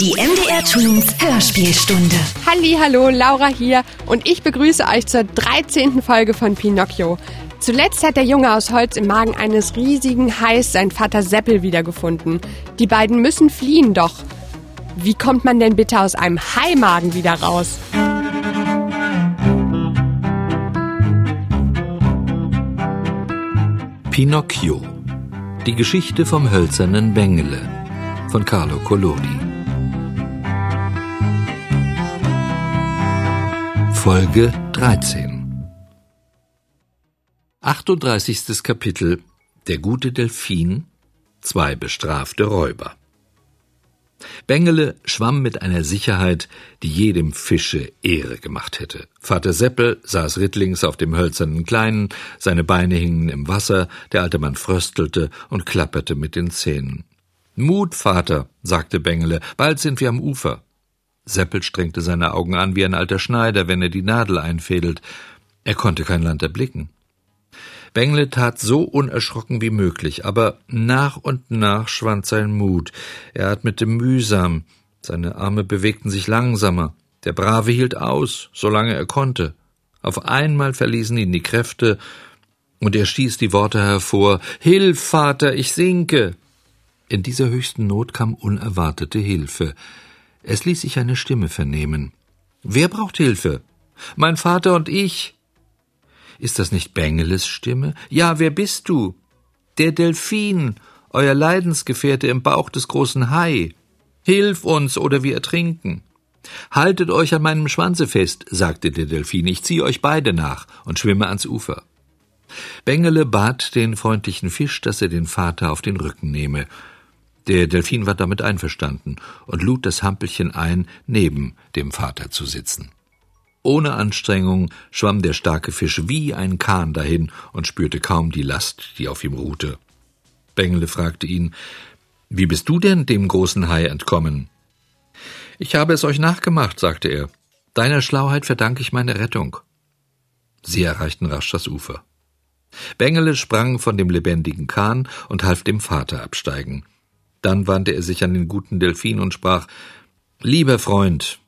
Die MDR Twins Hörspielstunde. Halli, hallo, Laura hier und ich begrüße euch zur 13. Folge von Pinocchio. Zuletzt hat der Junge aus Holz im Magen eines riesigen Hais seinen Vater Seppel wiedergefunden. Die beiden müssen fliehen, doch wie kommt man denn bitte aus einem Haimagen wieder raus? Pinocchio. Die Geschichte vom hölzernen Bengele von Carlo Collodi. Folge 13 38. Kapitel Der gute Delfin, zwei bestrafte Räuber. Bengele schwamm mit einer Sicherheit, die jedem Fische Ehre gemacht hätte. Vater Seppel saß rittlings auf dem hölzernen Kleinen, seine Beine hingen im Wasser, der alte Mann fröstelte und klapperte mit den Zähnen. Mut, Vater, sagte Bengele, bald sind wir am Ufer. Seppel strengte seine Augen an wie ein alter Schneider, wenn er die Nadel einfädelt. Er konnte kein Land erblicken. Bengle tat so unerschrocken wie möglich, aber nach und nach schwand sein Mut. Er atmete mühsam, seine Arme bewegten sich langsamer. Der Brave hielt aus, solange er konnte. Auf einmal verließen ihn die Kräfte, und er stieß die Worte hervor Hilf, Vater, ich sinke. In dieser höchsten Not kam unerwartete Hilfe. Es ließ sich eine Stimme vernehmen. Wer braucht Hilfe? Mein Vater und ich. Ist das nicht Bengeles Stimme? Ja, wer bist du? Der Delfin, euer Leidensgefährte im Bauch des großen Hai. Hilf uns, oder wir ertrinken. Haltet euch an meinem Schwanze fest, sagte der Delfin, ich ziehe euch beide nach und schwimme ans Ufer. Bengele bat den freundlichen Fisch, dass er den Vater auf den Rücken nehme. Der Delfin war damit einverstanden und lud das Hampelchen ein, neben dem Vater zu sitzen. Ohne Anstrengung schwamm der starke Fisch wie ein Kahn dahin und spürte kaum die Last, die auf ihm ruhte. Bengele fragte ihn, wie bist du denn dem großen Hai entkommen? Ich habe es euch nachgemacht, sagte er. Deiner Schlauheit verdanke ich meine Rettung. Sie erreichten rasch das Ufer. Bengele sprang von dem lebendigen Kahn und half dem Vater absteigen. Dann wandte er sich an den guten Delfin und sprach Lieber Freund,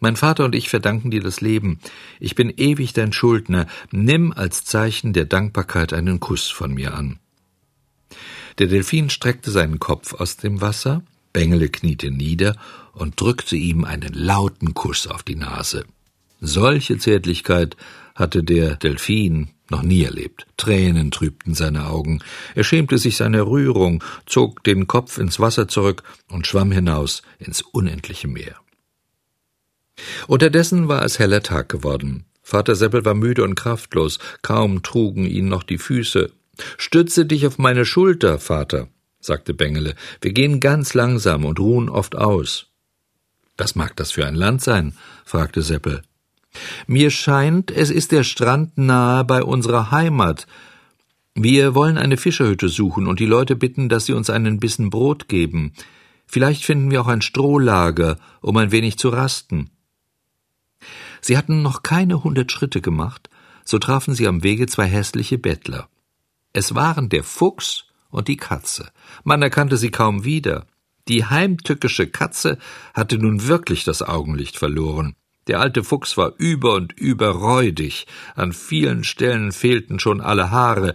mein Vater und ich verdanken dir das Leben. Ich bin ewig dein Schuldner. Nimm als Zeichen der Dankbarkeit einen Kuss von mir an. Der Delfin streckte seinen Kopf aus dem Wasser, Bengele kniete nieder und drückte ihm einen lauten Kuss auf die Nase. Solche Zärtlichkeit hatte der Delfin noch nie erlebt. Tränen trübten seine Augen. Er schämte sich seiner Rührung, zog den Kopf ins Wasser zurück und schwamm hinaus ins unendliche Meer. Unterdessen war es heller Tag geworden. Vater Seppel war müde und kraftlos, kaum trugen ihn noch die Füße. Stütze dich auf meine Schulter, Vater, sagte Bengele. Wir gehen ganz langsam und ruhen oft aus. Was mag das für ein Land sein? fragte Seppel. Mir scheint, es ist der Strand nahe bei unserer Heimat. Wir wollen eine Fischerhütte suchen und die Leute bitten, dass sie uns einen Bissen Brot geben. Vielleicht finden wir auch ein Strohlager, um ein wenig zu rasten. Sie hatten noch keine hundert Schritte gemacht, so trafen sie am Wege zwei hässliche Bettler. Es waren der Fuchs und die Katze. Man erkannte sie kaum wieder. Die heimtückische Katze hatte nun wirklich das Augenlicht verloren. Der alte Fuchs war über und über räudig, an vielen Stellen fehlten schon alle Haare,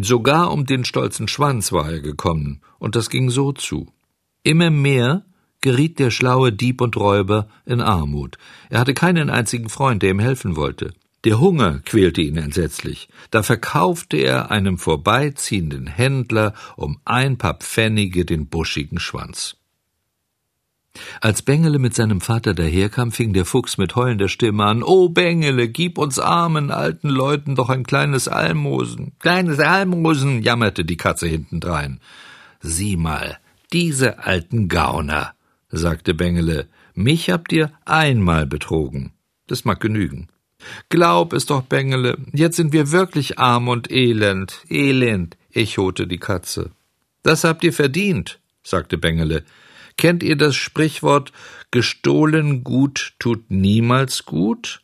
sogar um den stolzen Schwanz war er gekommen, und das ging so zu. Immer mehr geriet der schlaue Dieb und Räuber in Armut. Er hatte keinen einzigen Freund, der ihm helfen wollte. Der Hunger quälte ihn entsetzlich. Da verkaufte er einem vorbeiziehenden Händler um ein paar Pfennige den buschigen Schwanz. Als Bengele mit seinem Vater daherkam, fing der Fuchs mit heulender Stimme an. Oh, Bengele, gib uns armen alten Leuten doch ein kleines Almosen. Kleines Almosen, jammerte die Katze hintendrein. Sieh mal, diese alten Gauner, sagte Bengele, mich habt ihr einmal betrogen. Das mag genügen. Glaub es doch, Bengele, jetzt sind wir wirklich arm und elend, elend, echote die Katze. Das habt ihr verdient, sagte Bengele. Kennt ihr das Sprichwort gestohlen Gut tut niemals gut?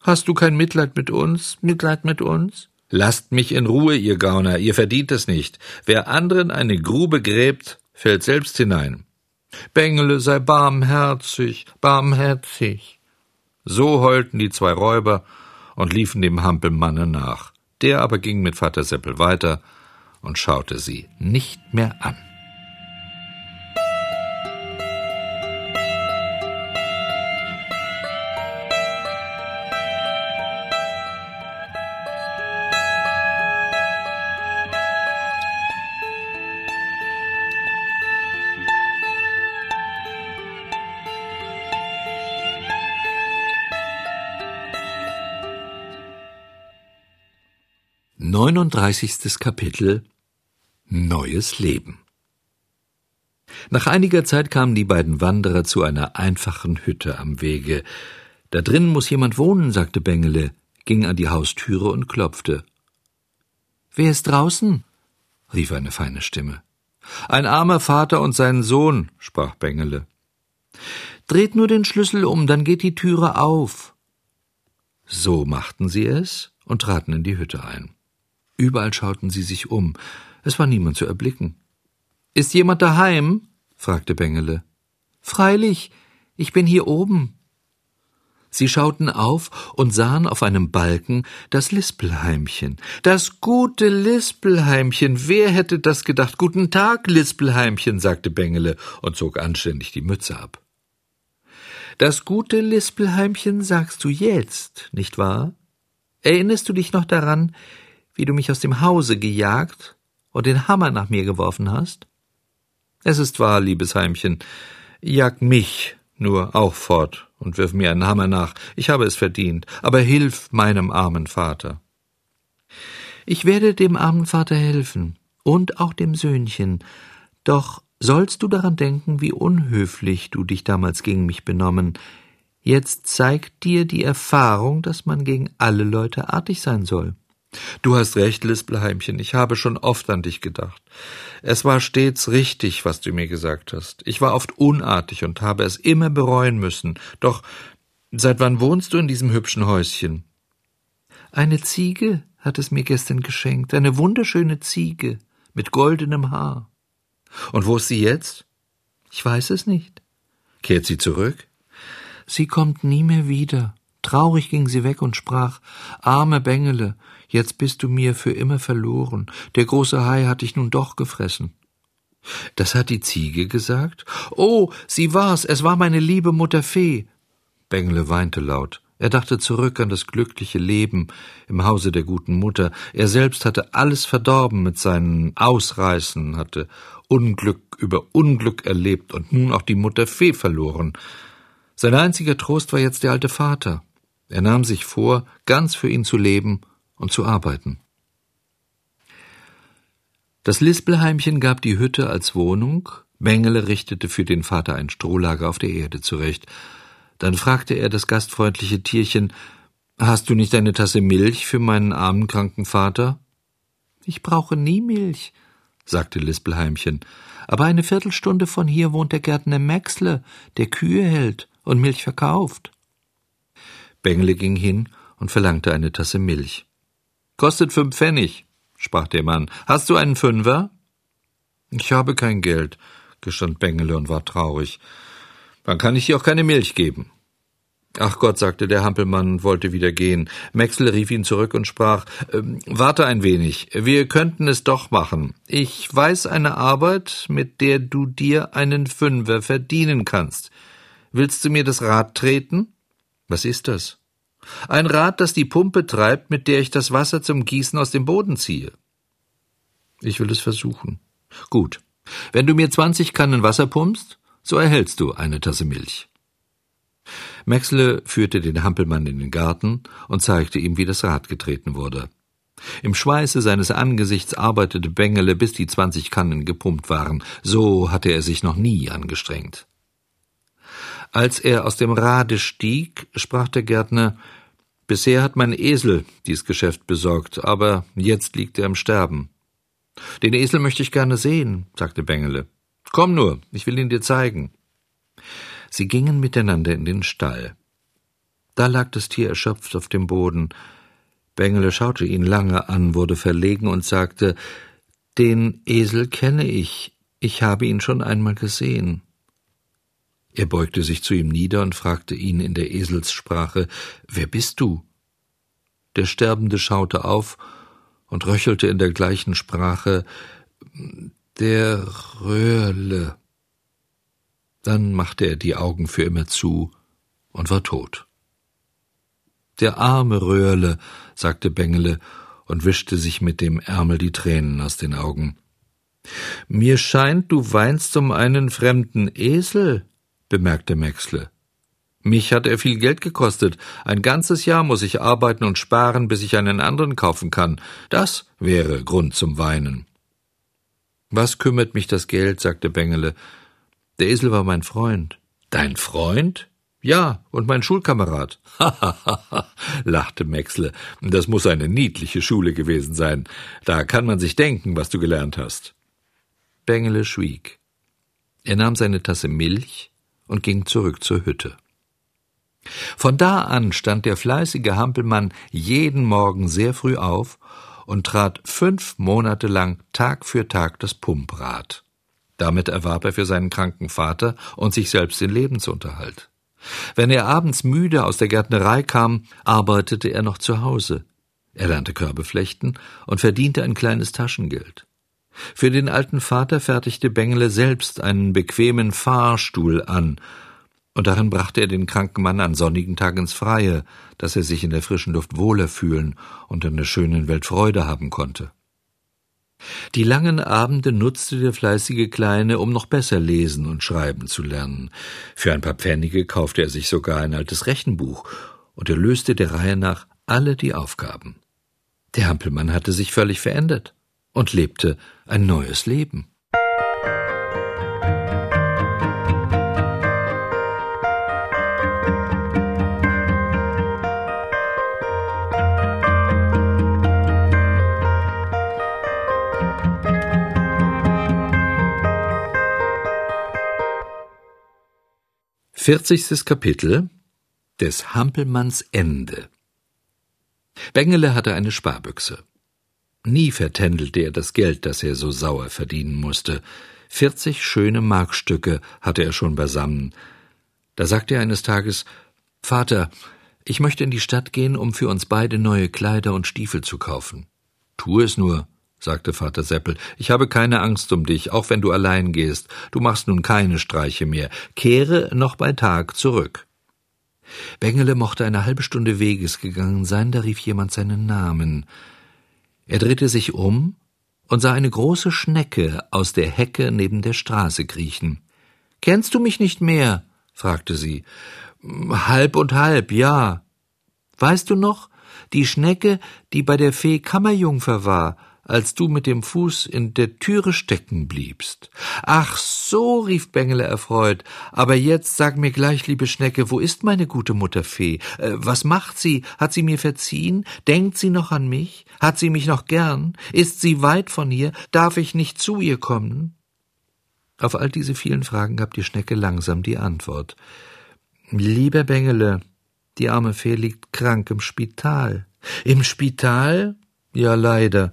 Hast du kein Mitleid mit uns? Mitleid mit uns? Lasst mich in Ruhe, ihr Gauner, ihr verdient es nicht. Wer anderen eine Grube gräbt, fällt selbst hinein. Bengele sei barmherzig, barmherzig. So heulten die zwei Räuber und liefen dem Hampelmanne nach. Der aber ging mit Vater Seppel weiter und schaute sie nicht mehr an. 39. Kapitel Neues Leben Nach einiger Zeit kamen die beiden Wanderer zu einer einfachen Hütte am Wege. Da drinnen muss jemand wohnen, sagte Bengele, ging an die Haustüre und klopfte. Wer ist draußen? rief eine feine Stimme. Ein armer Vater und sein Sohn, sprach Bengele. Dreht nur den Schlüssel um, dann geht die Türe auf. So machten sie es und traten in die Hütte ein. Überall schauten sie sich um. Es war niemand zu erblicken. Ist jemand daheim? fragte Bengele. Freilich, ich bin hier oben. Sie schauten auf und sahen auf einem Balken das Lispelheimchen. Das gute Lispelheimchen. Wer hätte das gedacht? Guten Tag, Lispelheimchen, sagte Bengele und zog anständig die Mütze ab. Das gute Lispelheimchen sagst du jetzt, nicht wahr? Erinnerst du dich noch daran, wie du mich aus dem Hause gejagt und den Hammer nach mir geworfen hast? Es ist wahr, liebes Heimchen, jag mich nur auch fort und wirf mir einen Hammer nach, ich habe es verdient, aber hilf meinem armen Vater. Ich werde dem armen Vater helfen und auch dem Söhnchen, doch sollst du daran denken, wie unhöflich du dich damals gegen mich benommen, jetzt zeigt dir die Erfahrung, dass man gegen alle Leute artig sein soll. Du hast recht, Lispelheimchen, ich habe schon oft an dich gedacht. Es war stets richtig, was du mir gesagt hast. Ich war oft unartig und habe es immer bereuen müssen. Doch seit wann wohnst du in diesem hübschen Häuschen? Eine Ziege hat es mir gestern geschenkt, eine wunderschöne Ziege mit goldenem Haar. Und wo ist sie jetzt? Ich weiß es nicht. Kehrt sie zurück? Sie kommt nie mehr wieder. Traurig ging sie weg und sprach Arme Bengele, jetzt bist du mir für immer verloren, der große Hai hat dich nun doch gefressen. Das hat die Ziege gesagt? Oh, sie war's, es war meine liebe Mutter Fee. Bengele weinte laut. Er dachte zurück an das glückliche Leben im Hause der guten Mutter. Er selbst hatte alles verdorben mit seinen Ausreißen, hatte Unglück über Unglück erlebt und nun auch die Mutter Fee verloren. Sein einziger Trost war jetzt der alte Vater. Er nahm sich vor, ganz für ihn zu leben und zu arbeiten. Das Lispelheimchen gab die Hütte als Wohnung, Mengele richtete für den Vater ein Strohlager auf der Erde zurecht. Dann fragte er das gastfreundliche Tierchen Hast du nicht eine Tasse Milch für meinen armen kranken Vater? Ich brauche nie Milch, sagte Lispelheimchen, aber eine Viertelstunde von hier wohnt der Gärtner Maxle, der Kühe hält und Milch verkauft. Bengle ging hin und verlangte eine Tasse Milch. Kostet fünf Pfennig, sprach der Mann. Hast du einen Fünfer? Ich habe kein Geld, gestand Bengele und war traurig. Dann kann ich dir auch keine Milch geben. Ach Gott, sagte der Hampelmann und wollte wieder gehen. Maxel rief ihn zurück und sprach, ähm, warte ein wenig, wir könnten es doch machen. Ich weiß eine Arbeit, mit der du dir einen Fünfer verdienen kannst. Willst du mir das Rad treten? Was ist das? Ein Rad, das die Pumpe treibt, mit der ich das Wasser zum Gießen aus dem Boden ziehe. Ich will es versuchen. Gut. Wenn du mir zwanzig Kannen Wasser pumpst, so erhältst du eine Tasse Milch. Maxle führte den Hampelmann in den Garten und zeigte ihm, wie das Rad getreten wurde. Im Schweiße seines Angesichts arbeitete Bengele, bis die zwanzig Kannen gepumpt waren. So hatte er sich noch nie angestrengt. Als er aus dem Rade stieg, sprach der Gärtner Bisher hat mein Esel dies Geschäft besorgt, aber jetzt liegt er im Sterben. Den Esel möchte ich gerne sehen, sagte Bengele. Komm nur, ich will ihn dir zeigen. Sie gingen miteinander in den Stall. Da lag das Tier erschöpft auf dem Boden. Bengele schaute ihn lange an, wurde verlegen und sagte Den Esel kenne ich, ich habe ihn schon einmal gesehen. Er beugte sich zu ihm nieder und fragte ihn in der Eselssprache Wer bist du? Der Sterbende schaute auf und röchelte in der gleichen Sprache Der Röhrle. Dann machte er die Augen für immer zu und war tot. Der arme Röhrle, sagte Bengele und wischte sich mit dem Ärmel die Tränen aus den Augen. Mir scheint, du weinst um einen fremden Esel, bemerkte Maxle. Mich hat er viel Geld gekostet. Ein ganzes Jahr muss ich arbeiten und sparen, bis ich einen anderen kaufen kann. Das wäre Grund zum Weinen. Was kümmert mich das Geld? sagte Bengele. Der Esel war mein Freund. Dein Freund? Ja, und mein Schulkamerad. Hahaha, lachte Maxle. Das muss eine niedliche Schule gewesen sein. Da kann man sich denken, was du gelernt hast. Bengele schwieg. Er nahm seine Tasse Milch und ging zurück zur Hütte. Von da an stand der fleißige Hampelmann jeden Morgen sehr früh auf und trat fünf Monate lang Tag für Tag das Pumprad. Damit erwarb er für seinen kranken Vater und sich selbst den Lebensunterhalt. Wenn er abends müde aus der Gärtnerei kam, arbeitete er noch zu Hause. Er lernte Körbe flechten und verdiente ein kleines Taschengeld. Für den alten Vater fertigte Bengele selbst einen bequemen Fahrstuhl an, und darin brachte er den kranken Mann an sonnigen Tagen ins Freie, dass er sich in der frischen Luft wohler fühlen und in der schönen Welt Freude haben konnte. Die langen Abende nutzte der fleißige Kleine, um noch besser lesen und schreiben zu lernen. Für ein paar Pfennige kaufte er sich sogar ein altes Rechenbuch, und er löste der Reihe nach alle die Aufgaben. Der Hampelmann hatte sich völlig verändert und lebte ein neues Leben. Vierzigstes Kapitel des Hampelmanns Ende Bengele hatte eine Sparbüchse. Nie vertändelte er das Geld, das er so sauer verdienen musste. Vierzig schöne Markstücke hatte er schon beisammen. Da sagte er eines Tages Vater, ich möchte in die Stadt gehen, um für uns beide neue Kleider und Stiefel zu kaufen. Tu es nur, sagte Vater Seppel, ich habe keine Angst um dich, auch wenn du allein gehst. Du machst nun keine Streiche mehr. Kehre noch bei Tag zurück. Bengele mochte eine halbe Stunde Weges gegangen sein, da rief jemand seinen Namen. Er drehte sich um und sah eine große Schnecke aus der Hecke neben der Straße kriechen. Kennst du mich nicht mehr? fragte sie. Halb und halb, ja. Weißt du noch, die Schnecke, die bei der Fee Kammerjungfer war, als du mit dem Fuß in der Türe stecken bliebst. Ach so, rief Bengele erfreut. Aber jetzt sag mir gleich, liebe Schnecke, wo ist meine gute Mutter Fee? Äh, was macht sie? Hat sie mir verziehen? Denkt sie noch an mich? Hat sie mich noch gern? Ist sie weit von hier? Darf ich nicht zu ihr kommen? Auf all diese vielen Fragen gab die Schnecke langsam die Antwort. Lieber Bengele, die arme Fee liegt krank im Spital. Im Spital? Ja, leider.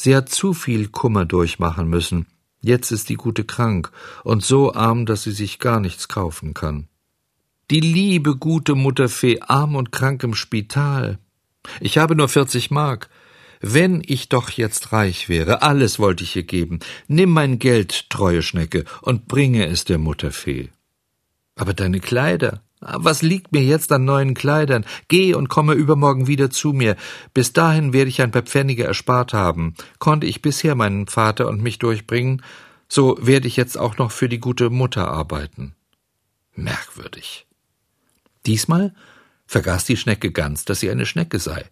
Sie hat zu viel Kummer durchmachen müssen. Jetzt ist die Gute krank und so arm, dass sie sich gar nichts kaufen kann. Die liebe gute Mutterfee arm und krank im Spital. Ich habe nur vierzig Mark. Wenn ich doch jetzt reich wäre, alles wollte ich ihr geben. Nimm mein Geld, treue Schnecke, und bringe es der Mutterfee. Aber deine Kleider, was liegt mir jetzt an neuen Kleidern? Geh und komme übermorgen wieder zu mir. Bis dahin werde ich ein paar Pfennige erspart haben. Konnte ich bisher meinen Vater und mich durchbringen, so werde ich jetzt auch noch für die gute Mutter arbeiten. Merkwürdig. Diesmal vergaß die Schnecke ganz, dass sie eine Schnecke sei,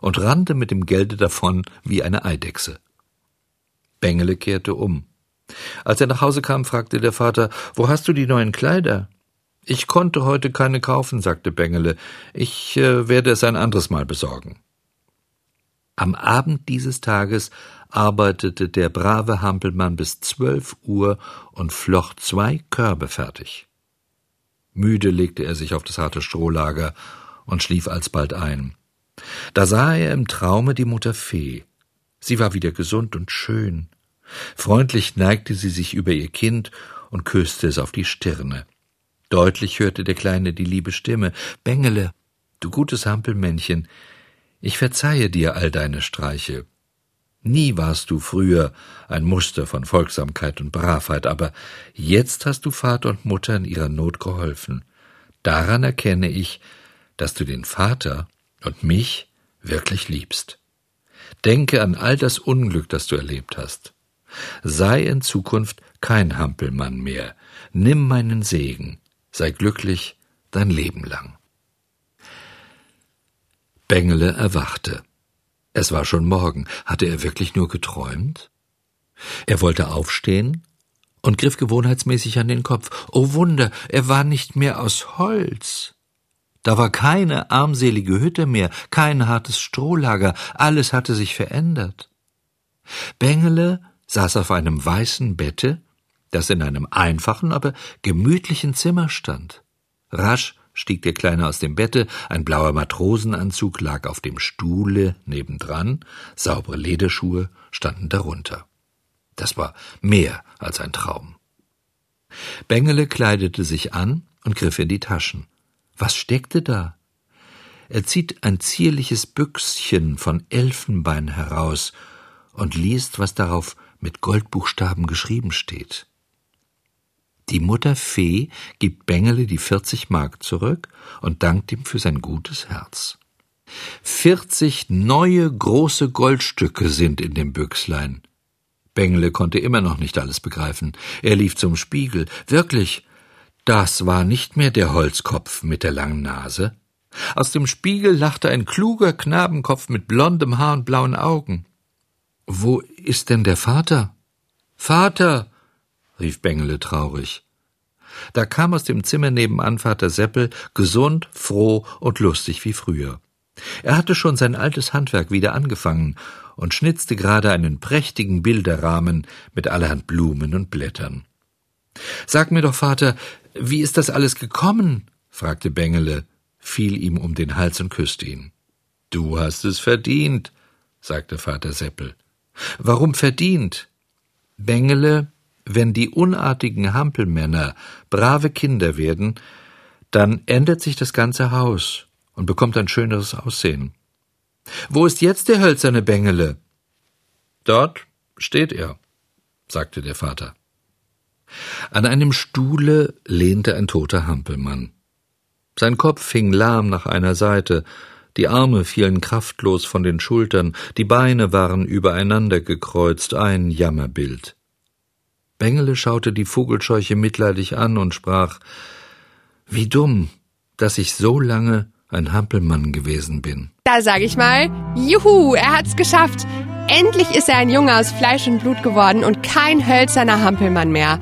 und rannte mit dem Gelde davon wie eine Eidechse. Bengele kehrte um. Als er nach Hause kam, fragte der Vater, wo hast du die neuen Kleider? Ich konnte heute keine kaufen, sagte Bengele. Ich äh, werde es ein anderes Mal besorgen. Am Abend dieses Tages arbeitete der brave Hampelmann bis zwölf Uhr und flocht zwei Körbe fertig. Müde legte er sich auf das harte Strohlager und schlief alsbald ein. Da sah er im Traume die Mutter Fee. Sie war wieder gesund und schön. Freundlich neigte sie sich über ihr Kind und küsste es auf die Stirne. Deutlich hörte der Kleine die liebe Stimme. Bengele, du gutes Hampelmännchen, ich verzeihe dir all deine Streiche. Nie warst du früher ein Muster von Folgsamkeit und Bravheit, aber jetzt hast du Vater und Mutter in ihrer Not geholfen. Daran erkenne ich, dass du den Vater und mich wirklich liebst. Denke an all das Unglück, das du erlebt hast. Sei in Zukunft kein Hampelmann mehr. Nimm meinen Segen. Sei glücklich dein Leben lang. Bengele erwachte. Es war schon Morgen. Hatte er wirklich nur geträumt? Er wollte aufstehen und griff gewohnheitsmäßig an den Kopf. Oh Wunder, er war nicht mehr aus Holz. Da war keine armselige Hütte mehr, kein hartes Strohlager, alles hatte sich verändert. Bengele saß auf einem weißen Bette, das in einem einfachen, aber gemütlichen Zimmer stand. Rasch stieg der Kleine aus dem Bette, ein blauer Matrosenanzug lag auf dem Stuhle nebendran, saubere Lederschuhe standen darunter. Das war mehr als ein Traum. Bengele kleidete sich an und griff in die Taschen. Was steckte da? Er zieht ein zierliches Büchschen von Elfenbein heraus und liest, was darauf mit Goldbuchstaben geschrieben steht. Die Mutter Fee gibt Bengele die 40 Mark zurück und dankt ihm für sein gutes Herz. 40 neue große Goldstücke sind in dem Büchslein. Bengele konnte immer noch nicht alles begreifen. Er lief zum Spiegel. Wirklich, das war nicht mehr der Holzkopf mit der langen Nase. Aus dem Spiegel lachte ein kluger Knabenkopf mit blondem Haar und blauen Augen. Wo ist denn der Vater? Vater, rief Bengele traurig. Da kam aus dem Zimmer nebenan Vater Seppel, gesund, froh und lustig wie früher. Er hatte schon sein altes Handwerk wieder angefangen und schnitzte gerade einen prächtigen Bilderrahmen mit allerhand Blumen und Blättern. Sag mir doch, Vater, wie ist das alles gekommen? fragte Bengele, fiel ihm um den Hals und küsste ihn. Du hast es verdient, sagte Vater Seppel. Warum verdient? Bengele wenn die unartigen Hampelmänner brave Kinder werden, dann ändert sich das ganze Haus und bekommt ein schöneres Aussehen. Wo ist jetzt der hölzerne Bengele? Dort steht er, sagte der Vater. An einem Stuhle lehnte ein toter Hampelmann. Sein Kopf hing lahm nach einer Seite, die Arme fielen kraftlos von den Schultern, die Beine waren übereinander gekreuzt, ein Jammerbild. Bengele schaute die Vogelscheuche mitleidig an und sprach Wie dumm, dass ich so lange ein Hampelmann gewesen bin. Da sag ich mal, juhu, er hat's geschafft. Endlich ist er ein Junge aus Fleisch und Blut geworden und kein hölzerner Hampelmann mehr.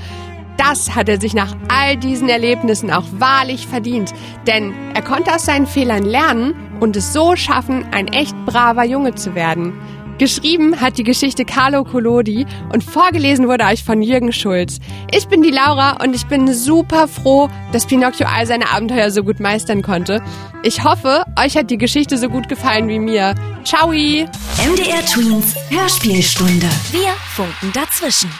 Das hat er sich nach all diesen Erlebnissen auch wahrlich verdient, denn er konnte aus seinen Fehlern lernen und es so schaffen, ein echt braver Junge zu werden. Geschrieben hat die Geschichte Carlo Collodi und vorgelesen wurde euch von Jürgen Schulz. Ich bin die Laura und ich bin super froh, dass Pinocchio all seine Abenteuer so gut meistern konnte. Ich hoffe, euch hat die Geschichte so gut gefallen wie mir. Ciao! MDR Twins Hörspielstunde. Wir funken dazwischen.